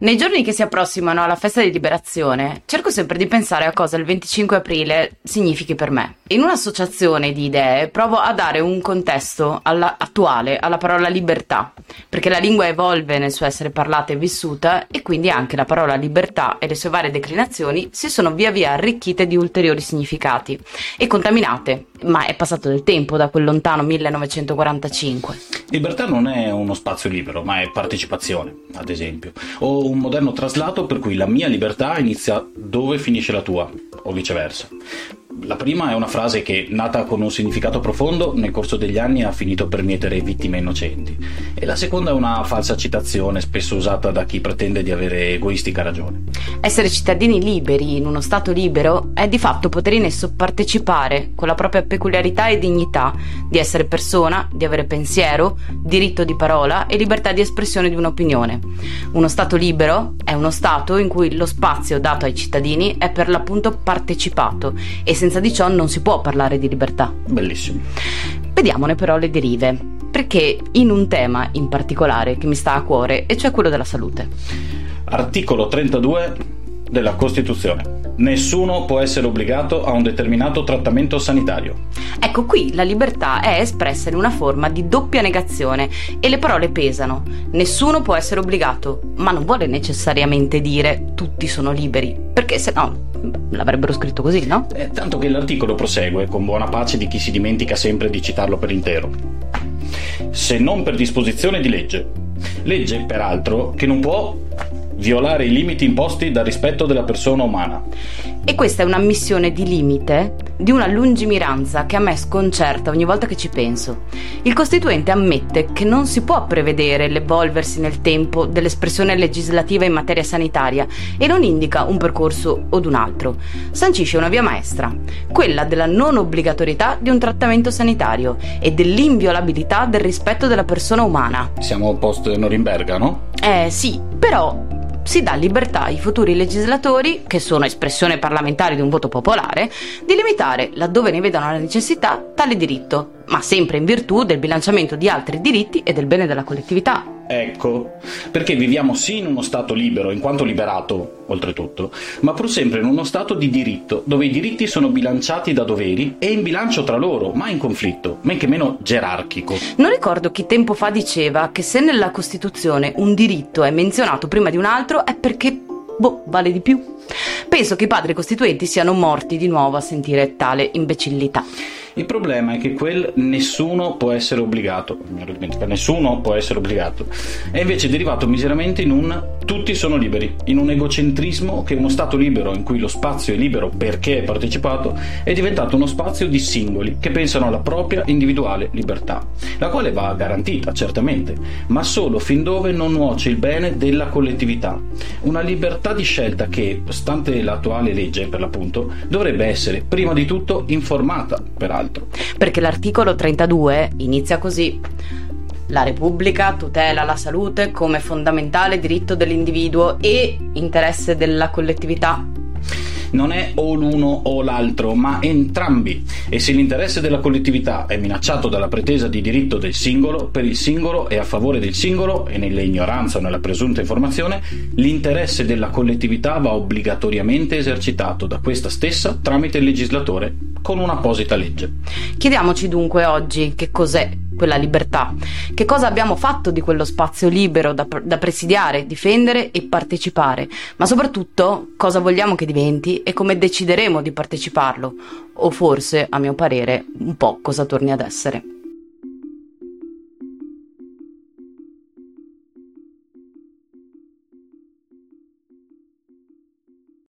Nei giorni che si approssimano alla festa di liberazione, cerco sempre di pensare a cosa il 25 aprile significhi per me. In un'associazione di idee provo a dare un contesto alla, attuale alla parola libertà, perché la lingua evolve nel suo essere parlata e vissuta e quindi anche la parola libertà e le sue varie declinazioni si sono via via arricchite di ulteriori significati e contaminate, ma è passato del tempo da quel lontano 1945. Libertà non è uno spazio libero, ma è partecipazione, ad esempio, o un moderno traslato per cui la mia libertà inizia dove finisce la tua, o viceversa. La prima è una frase che, nata con un significato profondo, nel corso degli anni ha finito per mietere vittime innocenti. E la seconda è una falsa citazione, spesso usata da chi pretende di avere egoistica ragione. Essere cittadini liberi in uno Stato libero è di fatto poter in esso partecipare con la propria peculiarità e dignità di essere persona, di avere pensiero, diritto di parola e libertà di espressione di un'opinione. Uno Stato libero è uno Stato in cui lo spazio dato ai cittadini è per l'appunto partecipato e senza di ciò non si può parlare di libertà. Bellissimo. Vediamone però le derive, perché in un tema in particolare che mi sta a cuore, e cioè quello della salute. Articolo 32 della Costituzione. Nessuno può essere obbligato a un determinato trattamento sanitario. Ecco qui la libertà è espressa in una forma di doppia negazione e le parole pesano. Nessuno può essere obbligato, ma non vuole necessariamente dire tutti sono liberi, perché se no l'avrebbero scritto così, no? Eh, tanto che l'articolo prosegue con buona pace di chi si dimentica sempre di citarlo per intero. Se non per disposizione di legge. Legge, peraltro, che non può violare i limiti imposti dal rispetto della persona umana. E questa è un'ammissione di limite di una lungimiranza che a me sconcerta ogni volta che ci penso. Il Costituente ammette che non si può prevedere l'evolversi nel tempo dell'espressione legislativa in materia sanitaria e non indica un percorso o un altro. Sancisce una via maestra, quella della non obbligatorietà di un trattamento sanitario e dell'inviolabilità del rispetto della persona umana. Siamo post Norimberga, no? Eh sì, però si dà libertà ai futuri legislatori, che sono espressione parlamentare di un voto popolare, di limitare, laddove ne vedano la necessità, tale diritto, ma sempre in virtù del bilanciamento di altri diritti e del bene della collettività. Ecco, perché viviamo sì in uno Stato libero, in quanto liberato, oltretutto, ma pur sempre in uno Stato di diritto, dove i diritti sono bilanciati da doveri e in bilancio tra loro, mai in conflitto, men che meno gerarchico. Non ricordo chi tempo fa diceva che se nella Costituzione un diritto è menzionato prima di un altro è perché, boh, vale di più. Penso che i padri costituenti siano morti di nuovo a sentire tale imbecillità. Il problema è che quel nessuno può essere obbligato, mi ero dimenticato, nessuno può essere obbligato, è invece derivato miseramente in un tutti sono liberi, in un egocentrismo che uno Stato libero in cui lo spazio è libero perché è partecipato è diventato uno spazio di singoli che pensano alla propria individuale libertà, la quale va garantita certamente, ma solo fin dove non nuoce il bene della collettività. Una libertà di scelta che, stante l'attuale legge per l'appunto, dovrebbe essere prima di tutto informata, peraltro altro. Perché l'articolo 32 inizia così. La Repubblica tutela la salute come fondamentale diritto dell'individuo e interesse della collettività non è o l'uno o l'altro, ma entrambi. E se l'interesse della collettività è minacciato dalla pretesa di diritto del singolo, per il singolo e a favore del singolo, e nell'ignoranza o nella presunta informazione, l'interesse della collettività va obbligatoriamente esercitato da questa stessa tramite il legislatore con un'apposita legge. Chiediamoci dunque oggi che cos'è quella libertà. Che cosa abbiamo fatto di quello spazio libero da, da, presidiare, difendere e partecipare, ma soprattutto cosa vogliamo che diventi e come decideremo di parteciparlo, o forse, a mio parere, un po' cosa torni ad essere.